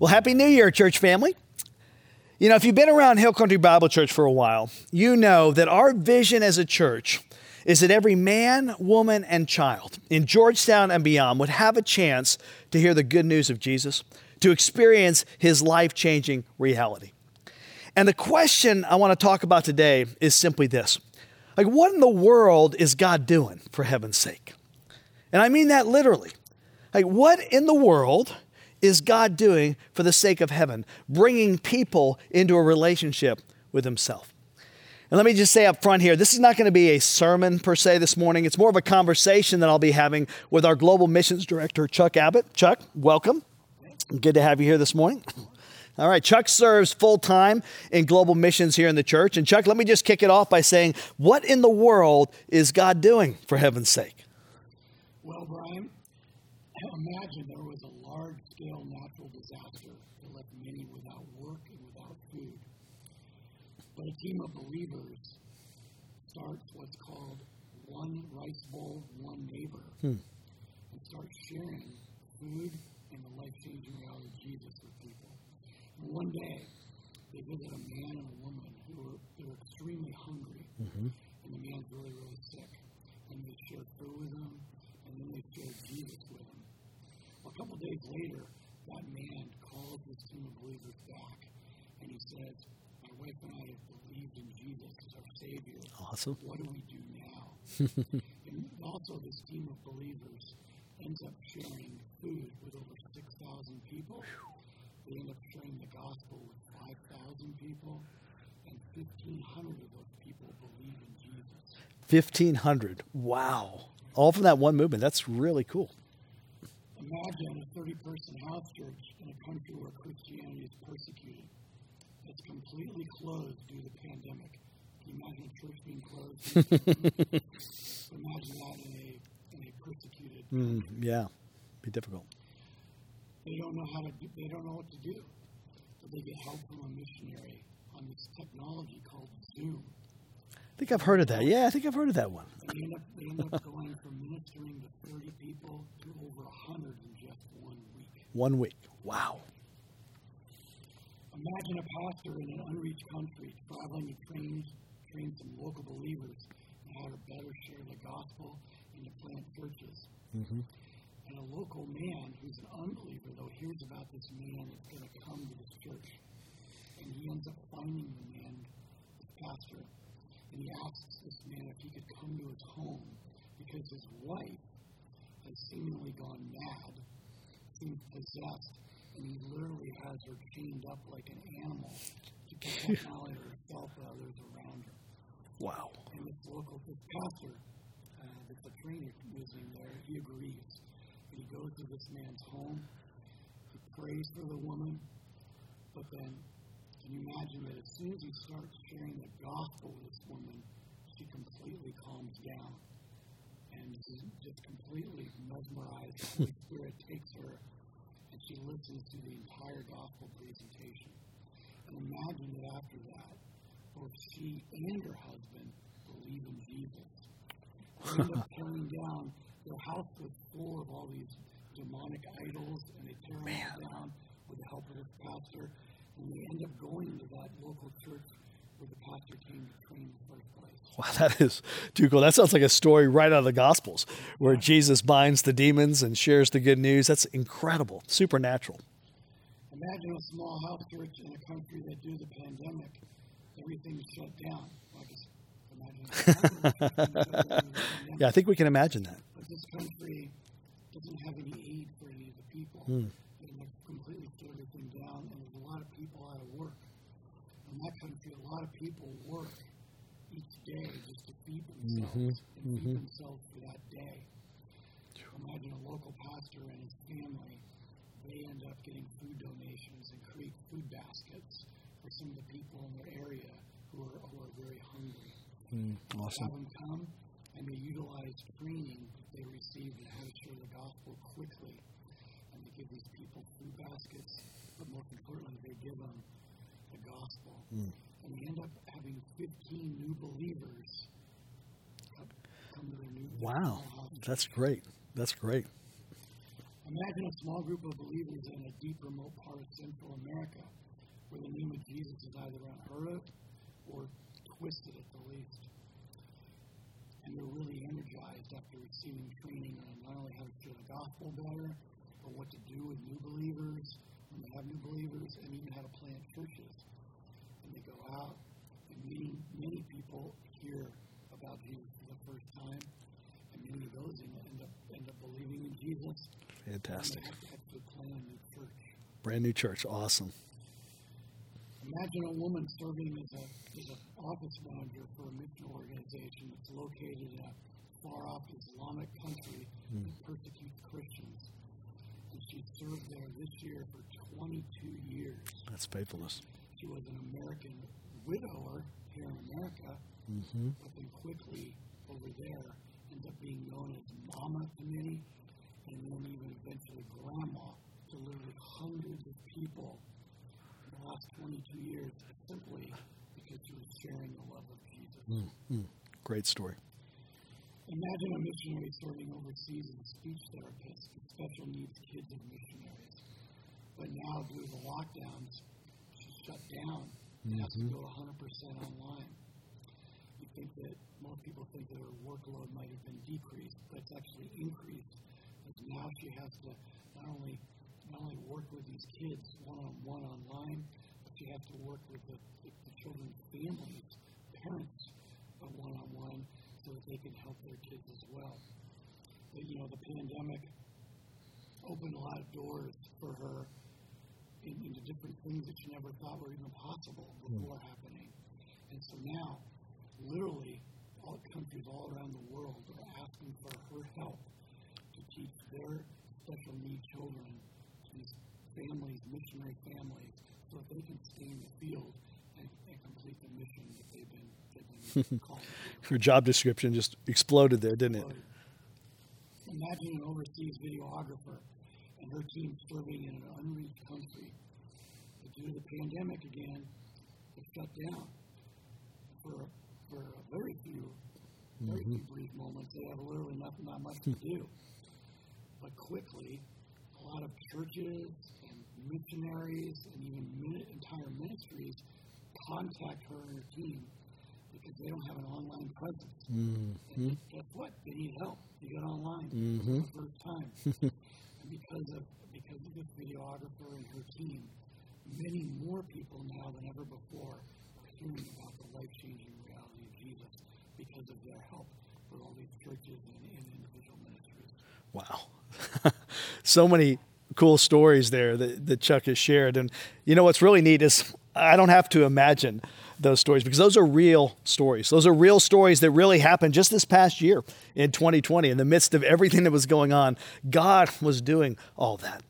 Well, Happy New Year, church family. You know, if you've been around Hill Country Bible Church for a while, you know that our vision as a church is that every man, woman, and child in Georgetown and beyond would have a chance to hear the good news of Jesus, to experience his life changing reality. And the question I want to talk about today is simply this like, what in the world is God doing for heaven's sake? And I mean that literally. Like, what in the world is God doing for the sake of heaven, bringing people into a relationship with Himself. And let me just say up front here this is not going to be a sermon per se this morning. It's more of a conversation that I'll be having with our global missions director, Chuck Abbott. Chuck, welcome. Good to have you here this morning. All right, Chuck serves full time in global missions here in the church. And Chuck, let me just kick it off by saying, what in the world is God doing for heaven's sake? Well, Brian, imagine there scale natural disaster that left many without work and without food. But a team of believers starts what's called one rice bowl, one neighbor, hmm. and starts sharing food and the life changing reality of Jesus with people. And one day, they visit a man and a woman who are, who are extremely hungry, mm-hmm. and the man's really, really sick. And they share food with him, and then they share Jesus with him. Well, a couple days later, that man calls this team of believers back and he says, My wife and I have believed in Jesus as our Savior. Awesome. What do we do now? and also, this team of believers ends up sharing food with over 6,000 people. They end up sharing the gospel with 5,000 people, and 1,500 of those people believe in Jesus. 1,500. Wow. All from that one movement. That's really cool. Imagine a 30 person house church in a country where Christianity is persecuted. It's completely closed due to the pandemic. Can you imagine a church being closed? imagine that in a, in a persecuted mm, Yeah, be difficult. They don't know how to do, they don't know what to do. But they get help from a missionary on this technology called Zoom. I think I've heard of that. Yeah, I think I've heard of that one. ministering to 30 people to over 100 in just one week. One week. Wow. Imagine a pastor in an unreached country traveling to train, train some local believers on how to better share the gospel and to plant churches. Mm-hmm. And a local man who's an unbeliever, though, hears about this man that's going to come to this church. And he ends up finding the man, the pastor, and he asks this man if he could come to his home because his wife has seemingly gone mad, seems possessed, and he literally has her chained up like an animal to protect not only herself but others around her. Wow. And this local this pastor, uh, a trainer visiting there, he agrees. And he goes to this man's home, he prays for the woman, but then can you imagine that as soon as he starts sharing the gospel with this woman, she completely calms down and is just completely mesmerized. The Holy Spirit takes her and she listens to the entire gospel presentation. And imagine that after that, both she and her husband believe in Jesus. They end up tearing down, their house was full of all these demonic idols, and they tear them down with the help of this pastor and they end up going to that local church where the pastor came to train in the first place. Wow, that is too cool. That sounds like a story right out of the Gospels where. Jesus binds the demons and shares the good news. That's incredible, supernatural. Imagine a small house church in a country that, due to the pandemic, everything's shut down. yeah, I think we can imagine that. But this country doesn't have any aid for any of the people. Mm completely shut everything down, and there's a lot of people out of work. In that country, a lot of people work each day just to feed themselves mm-hmm. and mm-hmm. feed themselves for that day. Imagine a local pastor and his family. they end up getting food donations and create food baskets for some of the people in their area who are, who are very hungry. Mm, awesome. Have them come and they utilize training that they received in how to share the gospel quickly. And they give these people food baskets, but most importantly, they give them the gospel. Mm. And they end up having 15 new believers come to their new Wow, that's great. That's great. Imagine a small group of believers in a deep, remote part of Central America where the name of Jesus is either unheard of or twisted at the least. And they're really energized after receiving training on not only how to share the gospel better, but what to do with new believers they have new believers, and even how to plant churches. And they go out, and many, many people hear about Jesus for the first time, and many of those end up, end up believing in Jesus. Fantastic. And they have to plant a new church. Brand new church. Awesome. Imagine a woman serving as a as an office manager for a mission organization that's located in a far off Islamic country mm. that persecutes Christians. She served there this year for 22 years. That's faithfulness. She was an American widower here in America, mm-hmm. but then quickly over there ends up being known as Mama to many, and then even eventually Grandma to literally hundreds of people in the last 22 years simply because he was sharing the love of Jesus. Mm, mm. Great story. Imagine a missionary serving overseas as a speech therapist with special needs kids and missionaries. But now, due to the lockdowns, she's shut down mm-hmm. has to go 100% online. You think that most people think that her workload might have been decreased, but it's actually increased. Because now she has to not only not only work with these kids one on one online, but you have to work with the, the, the children's families, parents, one on one, so that they can help their kids as well. But, you know, the pandemic opened a lot of doors for her into different things that she never thought were even possible before mm. happening. And so now, literally, all countries all around the world are asking for her help to teach their special needs children these families, missionary families, so that they can stay in the field and, and complete the mission that they've been, they've been called. Her job description just exploded there, didn't it? Imagine an overseas videographer and her team serving in an unreached country. But due to the pandemic again, it shut down for, for a very few, very mm-hmm. few brief moments. They have literally not, not much to do. But quickly, a lot of churches and missionaries and even min- entire ministries contact her and her team because they don't have an online presence. Mm-hmm. And guess what? They need help. They get online mm-hmm. for the first time. and because of because of this videographer and her team, many more people now than ever before are hearing about the life changing reality of Jesus because of their help for all these churches and, and individual ministries. Wow. so many cool stories there that, that Chuck has shared. And you know what's really neat is I don't have to imagine those stories because those are real stories. Those are real stories that really happened just this past year in 2020. In the midst of everything that was going on, God was doing all that.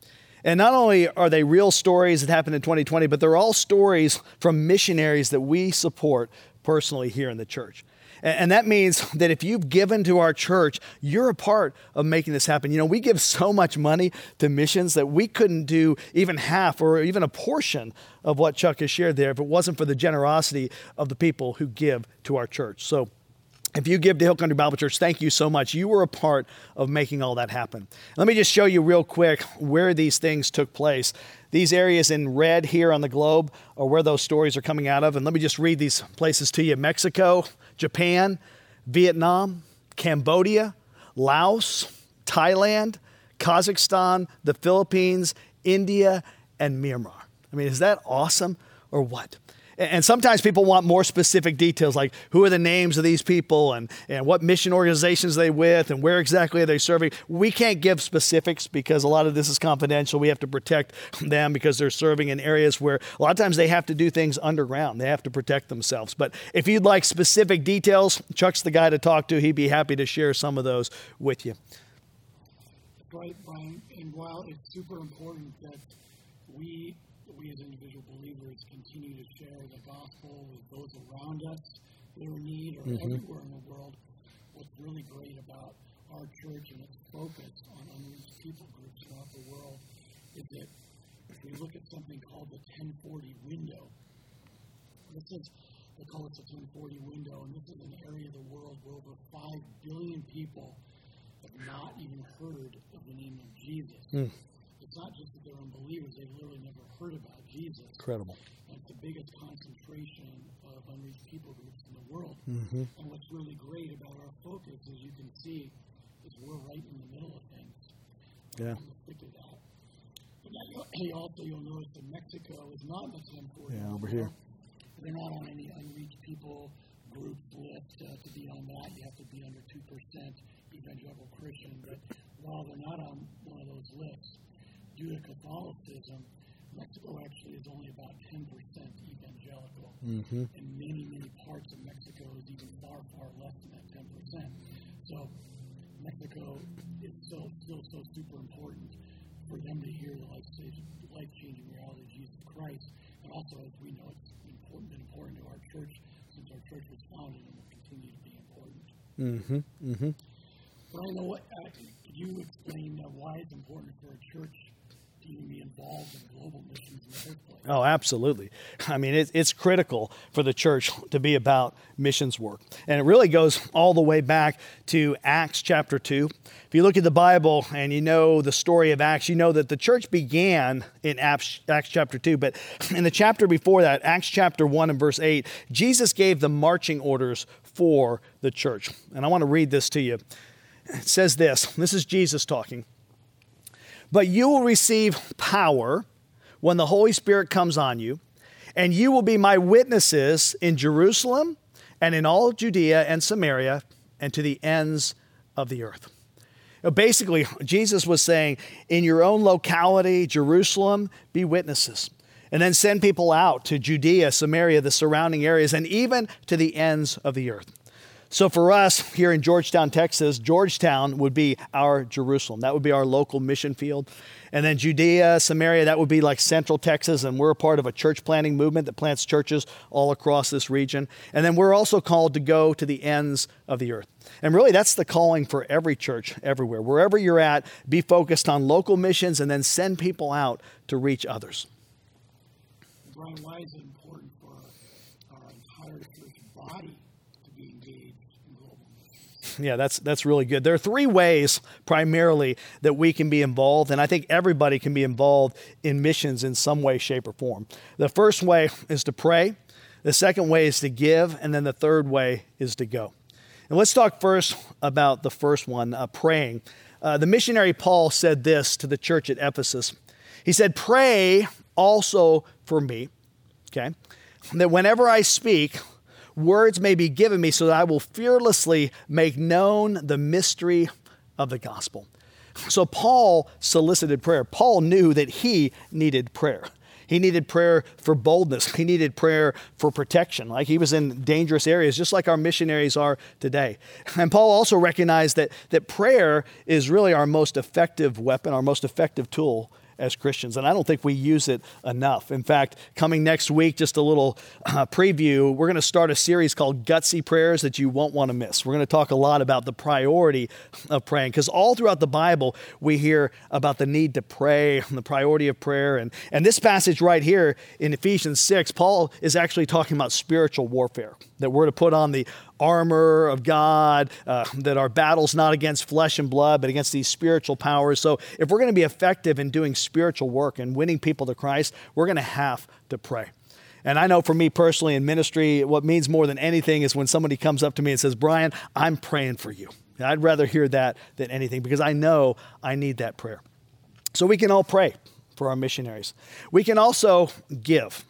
And not only are they real stories that happened in 2020, but they're all stories from missionaries that we support personally here in the church. And that means that if you've given to our church, you're a part of making this happen. You know, we give so much money to missions that we couldn't do even half or even a portion of what Chuck has shared there if it wasn't for the generosity of the people who give to our church. So, if you give to Hill Country Bible Church, thank you so much. You were a part of making all that happen. Let me just show you real quick where these things took place. These areas in red here on the globe are where those stories are coming out of. And let me just read these places to you Mexico, Japan, Vietnam, Cambodia, Laos, Thailand, Kazakhstan, the Philippines, India, and Myanmar. I mean, is that awesome or what? And sometimes people want more specific details, like who are the names of these people and, and what mission organizations they with and where exactly are they serving. We can't give specifics because a lot of this is confidential. We have to protect them because they're serving in areas where a lot of times they have to do things underground. They have to protect themselves. But if you'd like specific details, Chuck's the guy to talk to. He'd be happy to share some of those with you. Right, Brian. and while it's super important that we, we as individual believers, continue to share the gospel with those around us that are in need or Mm-hmm. everywhere in the world, what's really great about our church and its focus on unreached people groups throughout the world is that if we look at something called the 1040 window, this is, they call it the 1040 window, and this is an area of the world where over 5 billion people have not even heard of the name of Jesus. It's not just that they're unbelievers, they've literally never heard about Jesus. Incredible. And it's the biggest concentration of unreached people groups in the world. Mm-hmm. And what's really great about our focus, as you can see, is we're right in the middle of things. Yeah. The thick of that. But now hey, also, you'll notice that Mexico is not in the 1040. Yeah, over here. They're not on any unreached people group list. Uh, to be on that, you have to be under 2% evangelical Christian. But while they're not on one of those lists, to Catholicism, Mexico actually is only about 10% evangelical. Mm-hmm. And many, many parts of Mexico is even far, far less than that 10%. So Mexico is so, still so super important for them to hear the life-changing, life-changing reality of Jesus Christ. And also, as we know, it's important, been important to our church since our church was founded and will continue to be important. Mm-hmm. Mm-hmm. I know what, uh, could you explain uh, why it's important for a church to be involved in global missions? Oh, absolutely. I mean, it, it's critical for the church to be about missions work. And it really goes all the way back to Acts chapter 2. If you look at the Bible and you know the story of Acts, you know that the church began in Acts, Acts chapter 2. But in the chapter before that, Acts chapter 1 and verse 8, Jesus gave the marching orders for the church. And I want to read this to you. It says this this is Jesus talking. But you will receive power when the Holy Spirit comes on you, and you will be my witnesses in Jerusalem and in all Judea and Samaria and to the ends of the earth. Uh, basically, Jesus was saying, in your own locality, Jerusalem, be witnesses. And then send people out to Judea, Samaria, the surrounding areas, and even to the ends of the earth. So for us here in Georgetown, Texas, Georgetown would be our Jerusalem. That would be our local mission field. And then Judea, Samaria, that would be like central Texas. And we're a part of a church planting movement that plants churches all across this region. And then we're also called to go to the ends of the earth. And really, that's the calling for every church everywhere. Wherever you're at, be focused on local missions and then send people out to reach others. Brian, why is it important for our, our entire church body to be engaged in global missions? Yeah, that's that's really good. There are three ways primarily that we can be involved, and I think everybody can be involved in missions in some way, shape, or form. The first way is to pray. The second way is to give, and then the third way is to go. And let's talk first about the first one, uh, praying. Uh, the missionary Paul said this to the church at Ephesus. He said, "Pray also for me." Okay, that whenever I speak, words may be given me so that I will fearlessly make known the mystery of the gospel. So Paul solicited prayer. Paul knew that he needed prayer. He needed prayer for boldness. He needed prayer for protection. Like he was in dangerous areas, just like our missionaries are today. And Paul also recognized that, that prayer is really our most effective weapon, our most effective tool as Christians. And I don't think we use it enough. In fact, coming next week, just a little uh, preview, we're going to start a series called Gutsy Prayers that you won't want to miss. We're going to talk a lot about the priority of praying because all throughout the Bible, we hear about the need to pray and the priority of prayer. And, and this passage right here in Ephesians 6, Paul is actually talking about spiritual warfare, that we're to put on the armor of God, uh, that our battle's not against flesh and blood, but against these spiritual powers. So, if we're going to be effective in doing spiritual work and winning people to Christ, we're going to have to pray. And I know for me personally in ministry, what means more than anything is when somebody comes up to me and says, Brian, I'm praying for you. And I'd rather hear that than anything because I know I need that prayer. So we can all pray for our missionaries. We can also give.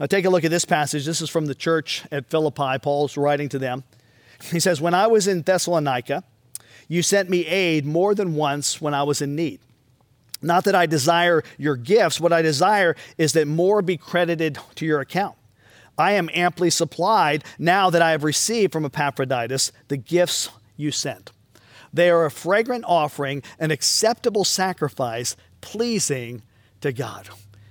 Now, take a look at this passage. This is from the church at Philippi. Paul's writing to them. He says, When I was in Thessalonica, you sent me aid more than once when I was in need. Not that I desire your gifts, what I desire is that more be credited to your account. I am amply supplied now that I have received from Epaphroditus the gifts you sent. They are a fragrant offering, an acceptable sacrifice, pleasing to God.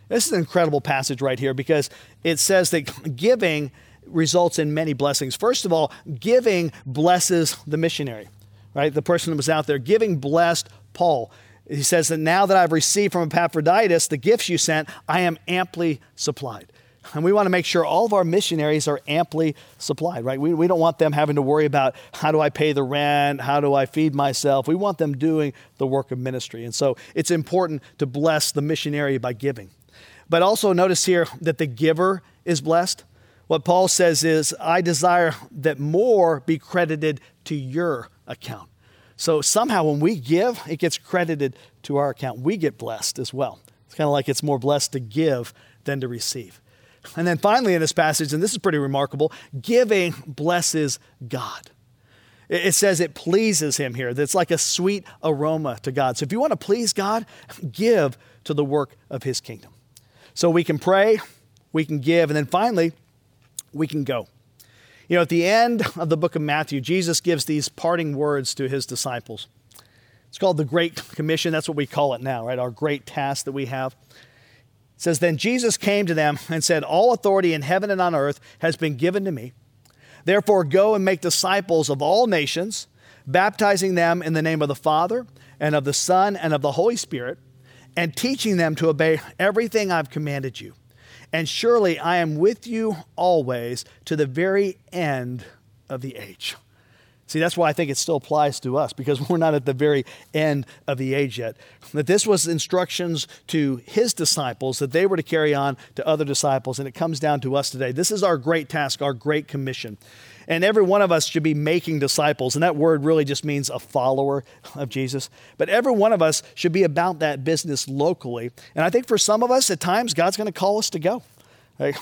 This is an incredible passage right here because it says that giving results in many blessings. First of all, giving blesses the missionary, right? The person that was out there. Giving blessed Paul. He says that now that I've received from Epaphroditus the gifts you sent, I am amply supplied. And we want to make sure all of our missionaries are amply supplied, right? We, we don't want them having to worry about how do I pay the rent? How do I feed myself? We want them doing the work of ministry. And so it's important to bless the missionary by giving. But also notice here that the giver is blessed. What Paul says is, I desire that more be credited to your account. So somehow when we give, it gets credited to our account. We get blessed as well. It's kind of like it's more blessed to give than to receive. And then finally, in this passage, and this is pretty remarkable, giving blesses God. It says it pleases him here. That's like a sweet aroma to God. So if you want to please God, give to the work of his kingdom. So we can pray, we can give, and then finally, we can go. You know, at the end of the book of Matthew, Jesus gives these parting words to his disciples. It's called the Great Commission. That's what we call it now, right? Our great task that we have. It says, Then Jesus came to them and said, All authority in heaven and on earth has been given to me. Therefore, go and make disciples of all nations, baptizing them in the name of the Father, and of the Son, and of the Holy Spirit, and teaching them to obey everything I've commanded you. And surely I am with you always to the very end of the age. See, that's why I think it still applies to us because we're not at the very end of the age yet. That this was instructions to his disciples that they were to carry on to other disciples, and it comes down to us today. This is our great task, our great commission. And every one of us should be making disciples. And that word really just means a follower of Jesus. But every one of us should be about that business locally. And I think for some of us, at times, God's going to call us to go.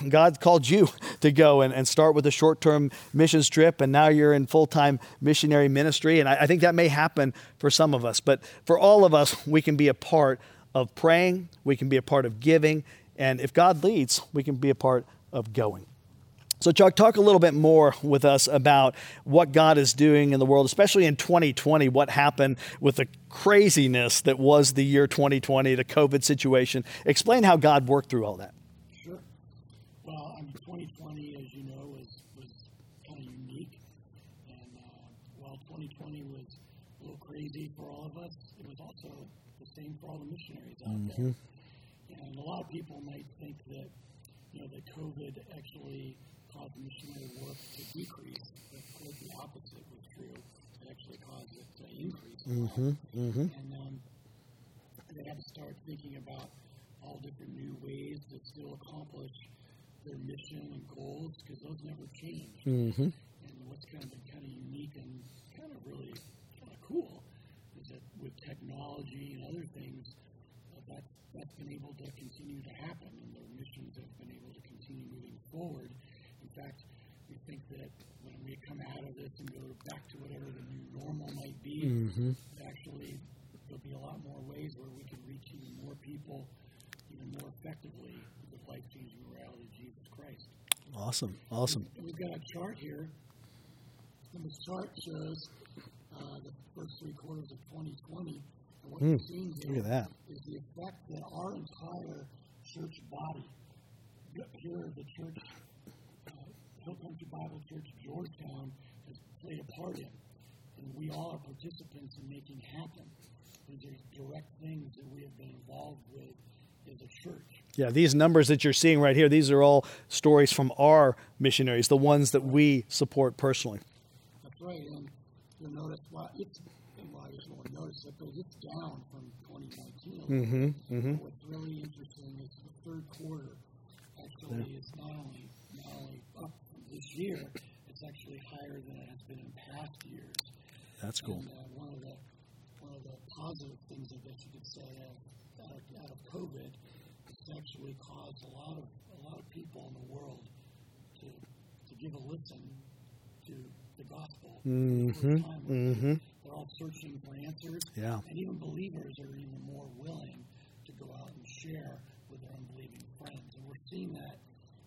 God called you to go and, and start with a short term missions trip, and now you're in full time missionary ministry. And I, I think that may happen for some of us. But for all of us, we can be a part of praying, we can be a part of giving, and if God leads, we can be a part of going. So, Chuck, talk a little bit more with us about what God is doing in the world, especially in 2020, what happened with the craziness that was the year 2020, the COVID situation. Explain how God worked through all that. Sure. Well, 2020, as you know, was, was kind of unique. And uh, while 2020 was a little crazy for all of us, it was also the same for all the missionaries out mm-hmm. there. And a lot of people might think that, you know, that COVID actually caused missionary work to decrease. But quite the opposite was true. It actually caused it to increase. Mm-hmm. Mm-hmm. And um, they had to start thinking about all different new ways to still accomplish their mission and goals because those never change. Mm-hmm. And what's kind of kind of unique and kind of really kind of cool is that with technology and other things, uh, that's that's been able to continue to happen, and their missions have been able to continue moving forward. Fact, we think that when we come out of this and go back to whatever the new normal might be, mm-hmm. actually there'll be a lot more ways where we can reach even more people even more effectively with the life changing reality of Jesus Christ. Awesome, awesome. We've got a chart here, and the chart shows uh, the first three quarters of 2020. And what mm, you're seeing here look at that. is the effect that our entire church body, here the church, Hill Country Bible Church Georgetown, has played a part in. And we all are participants in making happen. These are direct things that we have been involved with as a church. Yeah, these numbers that you're seeing right here, these are all stories from our missionaries, the ones that we support personally. That's right, and you'll notice why it's well, I just want to notice it, but it's down from 2019. Mm-hmm, mm-hmm. What's really interesting is the third quarter actually yeah. is not only not only up this year, it's actually higher than it has been in past years. That's cool. And, uh, one of the one of the positive things I guess you could say out of, out of COVID actually caused a lot of a lot of people in the world to to give a listen to the gospel. Mm-hmm. Mm-hmm. They're all searching for answers. Yeah. And even believers are even more willing to go out and share with their unbelieving friends. And we're seeing that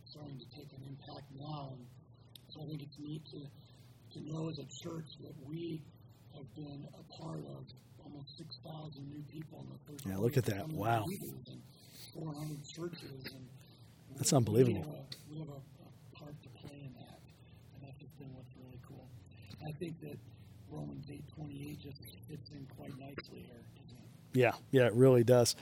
starting to take an impact now. And so I think it's neat to to know as a church that we have been a part of almost 6,000 new people in the third Yeah, look at that. Wow. 400 churches. And That's unbelievable. We have, a, we have a, a part to play in that. And that's just been what's really cool. I think that Romans 8.28 just fits in quite nicely here? Yeah, yeah, it really does.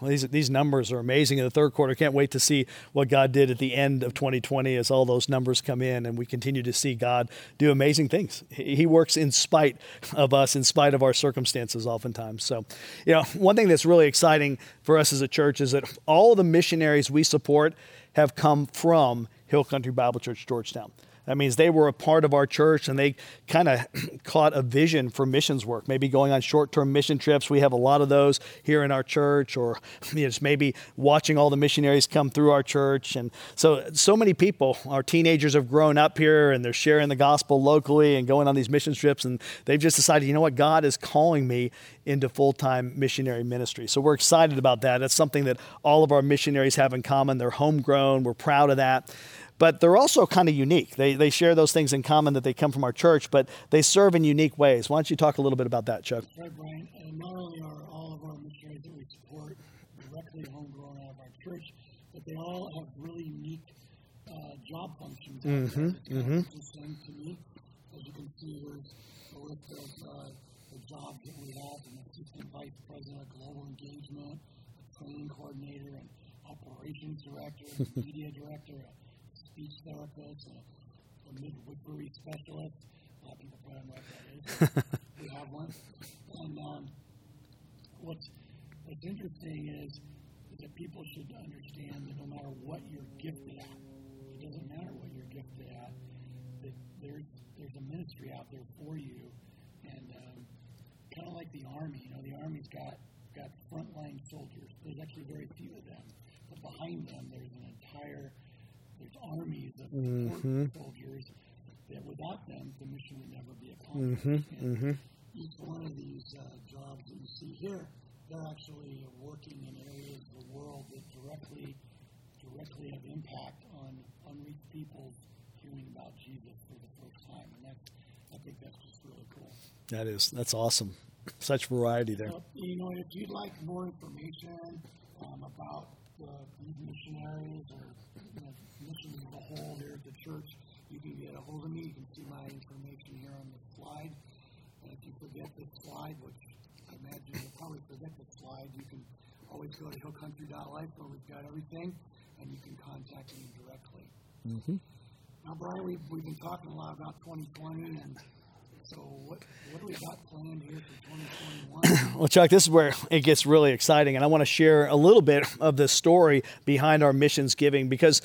These these numbers are amazing in the third quarter. Can't wait to see what God did at the end of 2020 as all those numbers come in and we continue to see God do amazing things. He he works in spite of us, in spite of our circumstances, oftentimes. So, you know, one thing that's really exciting for us as a church is that all the missionaries we support have come from Hill Country Bible Church, Georgetown. That means they were a part of our church and they kind of caught a vision for missions work, maybe going on short term mission trips. We have a lot of those here in our church, or you know, just maybe watching all the missionaries come through our church. And so, so many people, our teenagers have grown up here and they're sharing the gospel locally and going on these mission trips. And they've just decided, you know what, God is calling me into full time missionary ministry. So we're excited about that. That's something that all of our missionaries have in common. They're homegrown, we're proud of that but they're also kind of unique. They, they share those things in common that they come from our church, but they serve in unique ways. Why don't you talk a little bit about that, Chuck? Right, Brian. And not only are all of our missionaries that we support directly homegrown out of our church, but they all have really unique uh, job functions. out there. Mhm, It's kind of interesting to me. As you can see, there's a list of uh, the jobs that we have an assistant vice president of global engagement, a training coordinator, an operations director, a media director, speech therapist, a, a midwifery specialist. A lot of people probably know what that is. we have one. And um, what's what's interesting is, is that people should understand that no matter what you're gifted at, it doesn't matter what you're gifted at, that there's there's a ministry out there for you, and um, kind of like the army. You know, the army's got got frontline soldiers. There's actually very few of them, but behind them there's an entire there's armies of support soldiers. That without them, the mission would never be accomplished. And each one of these uh, jobs that you see here, they're actually working in areas of the world that directly directly have impact on unreached people hearing about Jesus for the first time, and that's I think that's just really cool. That is, that's awesome. Such variety there. So, you know, if you'd like more information um, about uh, missionaries or you know, missions as a whole here at the church, you can get a hold of me. You can see my information here on the slide. And if you forget this slide, which I imagine you'll probably forget this slide, you can always go to hillcountry.life where we've got everything, and you can contact me directly. Now, Brian, we've, we've been talking a lot about 2020, and so what, what do we got planned here for 2021? Well, Chuck, this is where it gets really exciting, and I want to share a little bit of the story behind our missions giving because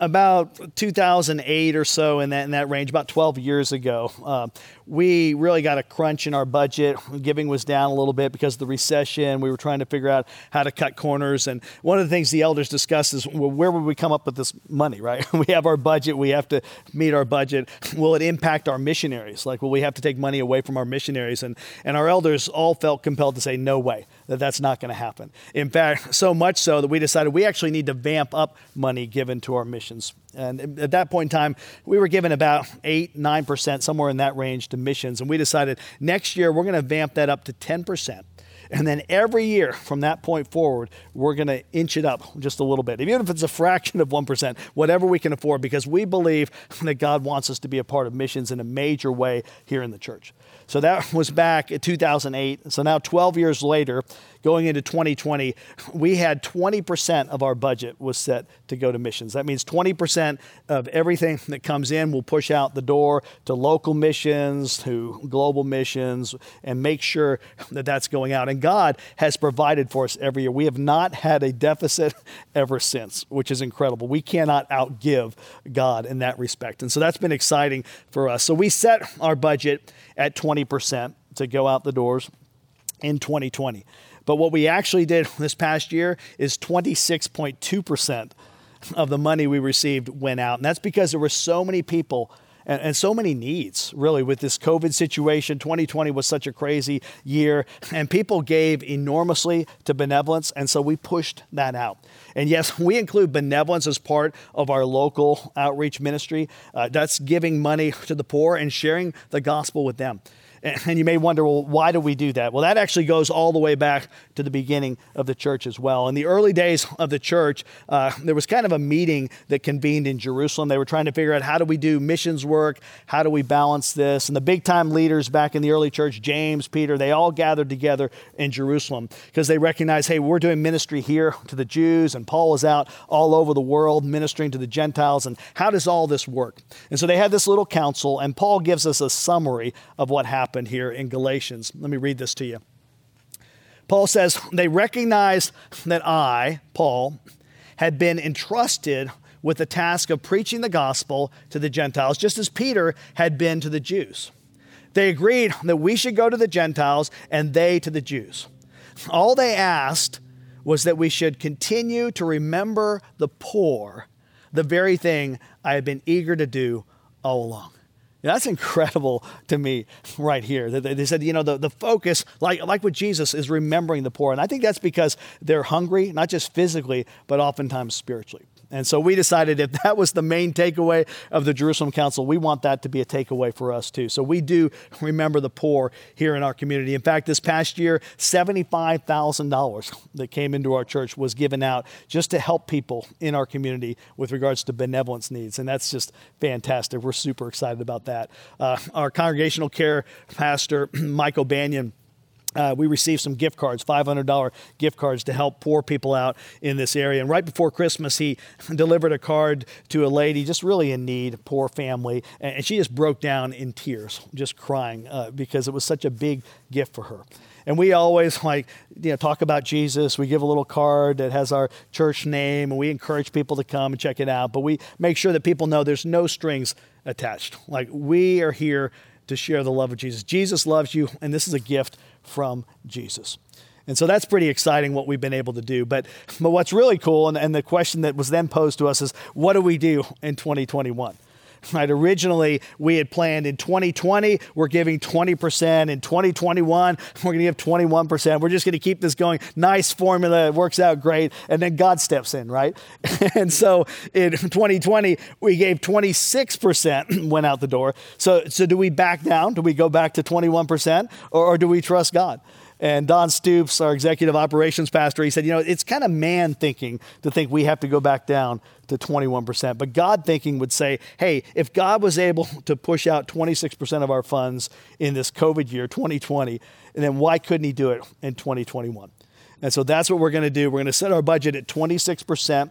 about 2008 or so, in that in that range, about 12 years ago, uh, we really got a crunch in our budget. Giving was down a little bit because of the recession. We were trying to figure out how to cut corners, and one of the things the elders discussed is, well, where would we come up with this money? Right? we have our budget. We have to meet our budget. Will it impact our missionaries? Like, will we have to take money away from our missionaries? And and our elders all felt compelled to say, no way, that that's not going to happen. In fact, so much so that we decided we actually need to vamp up money given to our missions. And at that point in time, we were given about eight, nine percent, somewhere in that range to missions. And we decided next year we're going to vamp that up to ten percent. And then every year from that point forward, we're going to inch it up just a little bit, even if it's a fraction of 1%, whatever we can afford, because we believe that God wants us to be a part of missions in a major way here in the church. So that was back in 2008. So now, 12 years later, going into 2020, we had 20% of our budget was set to go to missions. That means 20% of everything that comes in will push out the door to local missions, to global missions, and make sure that that's going out. And God has provided for us every year. We have not had a deficit ever since, which is incredible. We cannot outgive God in that respect. And so that's been exciting for us. So we set our budget at 20% to go out the doors in 2020. But what we actually did this past year is 26.2% of the money we received went out. And that's because there were so many people and, and, so many needs, really, with this COVID situation. 2020 was such a crazy year, and people gave enormously to benevolence, and so we pushed that out. And yes, we include benevolence as part of our local outreach ministry. Uh, that's giving money to the poor and sharing the gospel with them. And you may wonder, well, why do we do that? Well, that actually goes all the way back to the beginning of the church as well. In the early days of the church, uh, there was kind of a meeting that convened in Jerusalem. They were trying to figure out how do we do missions work? How do we balance this? And the big time leaders back in the early church, James, Peter, they all gathered together in Jerusalem because they recognized, hey, we're doing ministry here to the Jews, and Paul is out all over the world ministering to the Gentiles. And how does all this work? And so they had this little council, and Paul gives us a summary of what happened happened here in Galatians. Let me read this to you. Paul says, They recognized that I, Paul, had been entrusted with the task of preaching the gospel to the Gentiles, just as Peter had been to the Jews. They agreed that we should go to the Gentiles and they to the Jews. All they asked was that we should continue to remember the poor, the very thing I had been eager to do all along. That's incredible to me right here. They said, you know, the, the focus, like, like with Jesus, is remembering the poor. And I think that's because they're hungry, not just physically, but oftentimes spiritually. And so we decided if that was the main takeaway of the Jerusalem Council, we want that to be a takeaway for us too. So we do remember the poor here in our community. In fact, this past year, $75,000 that came into our church was given out just to help people in our community with regards to benevolence needs. And that's just fantastic. We're super excited about that. Uh, our congregational care pastor, Michael Banyan, uh, we received some gift cards, $500 gift cards to help poor people out in this area. And right before Christmas, he delivered a card to a lady just really in need, poor family, and she just broke down in tears, just crying uh, because it was such a big gift for her. And we always like, you know, talk about Jesus. We give a little card that has our church name, and we encourage people to come and check it out. But we make sure that people know there's no strings attached. Like we are here to share the love of Jesus. Jesus loves you, and this is a gift from Jesus. And so that's pretty exciting what we've been able to do. But, but what's really cool, and, and the question that was then posed to us is what do we do in 2021? Right, originally we had planned in 2020 we're giving 20%, in 2021 we're going to give 21%. We're just going to keep this going. Nice formula, it works out great, and then God steps in, right? and so in 2020 we gave 26% went out the door. So so do we back down? Do we go back to 21% or, or do we trust God? And Don Stoops, our executive operations pastor, he said, you know, it's kind of man thinking to think we have to go back down to 21%. But God thinking would say, hey, if God was able to push out 26% of our funds in this COVID year, 2020, then why couldn't he do it in 2021? And so that's what we're going to do. We're going to set our budget at 26%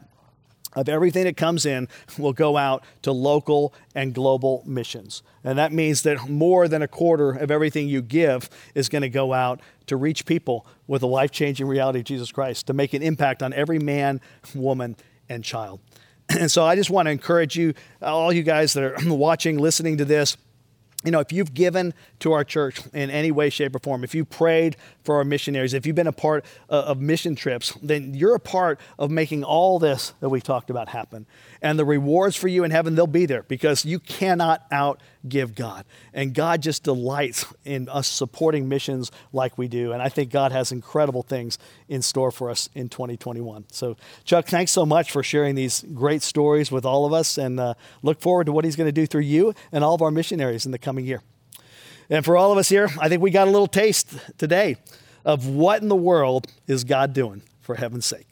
of everything that comes in will go out to local and global missions. And that means that more than a quarter of everything you give is going to go out to reach people with the life changing reality of Jesus Christ, to make an impact on every man, woman, and child. And so I just want to encourage you, all you guys that are watching, listening to this, you know, if you've given to our church in any way, shape, or form, if you prayed for our missionaries, if you've been a part uh, of mission trips, then you're a part of making all this that we talked about happen. And the rewards for you in heaven, they'll be there because you cannot outgive God. And God just delights in us supporting missions like we do. And I think God has incredible things in store for us in 2021. So, Chuck, thanks so much for sharing these great stories with all of us and uh, look forward to what He's going to do through you and all of our missionaries in the coming year. And for all of us here, I think we got a little taste today of what in the world is God doing for heaven's sake.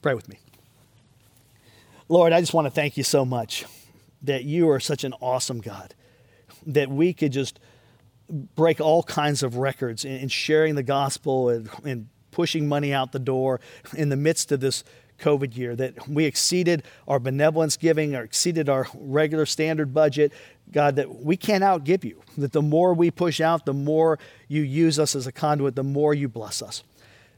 Pray with me. Lord, I just want to thank you so much that you are such an awesome God, that we could just break all kinds of records in, in sharing the gospel and, and pushing money out the door in the midst of this COVID year, that we exceeded our benevolence giving or exceeded our regular standard budget. God, that we can't outgive you, that the more we push out, the more you use us as a conduit, the more you bless us.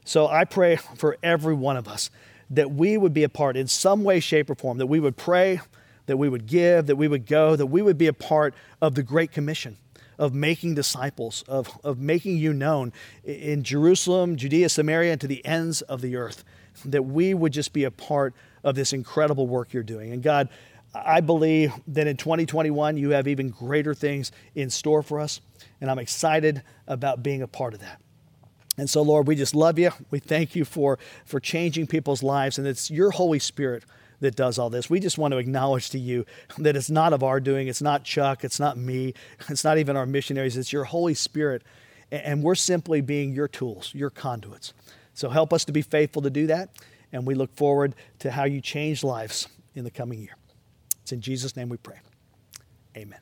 So I pray for every one of us that we would be a part in some way, shape, or form, that we would pray, that we would give, that we would go, that we would be a part of the Great Commission of making disciples, of, of making you known in Jerusalem, Judea, Samaria, and to the ends of the earth that we would just be a part of this incredible work you're doing. And God, I believe that in 2021, you have even greater things in store for us. And I'm excited about being a part of that. And so, Lord, we just love you. We thank you for, for changing people's lives. And it's your Holy Spirit that does all this. We just want to acknowledge to you that it's not of our doing, it's not Chuck, it's not me, it's not even our missionaries, it's your Holy Spirit. And we're simply being your tools, your conduits. So help us to be faithful to do that. And we look forward to how you change lives in the coming year. It's in Jesus' name we pray. Amen.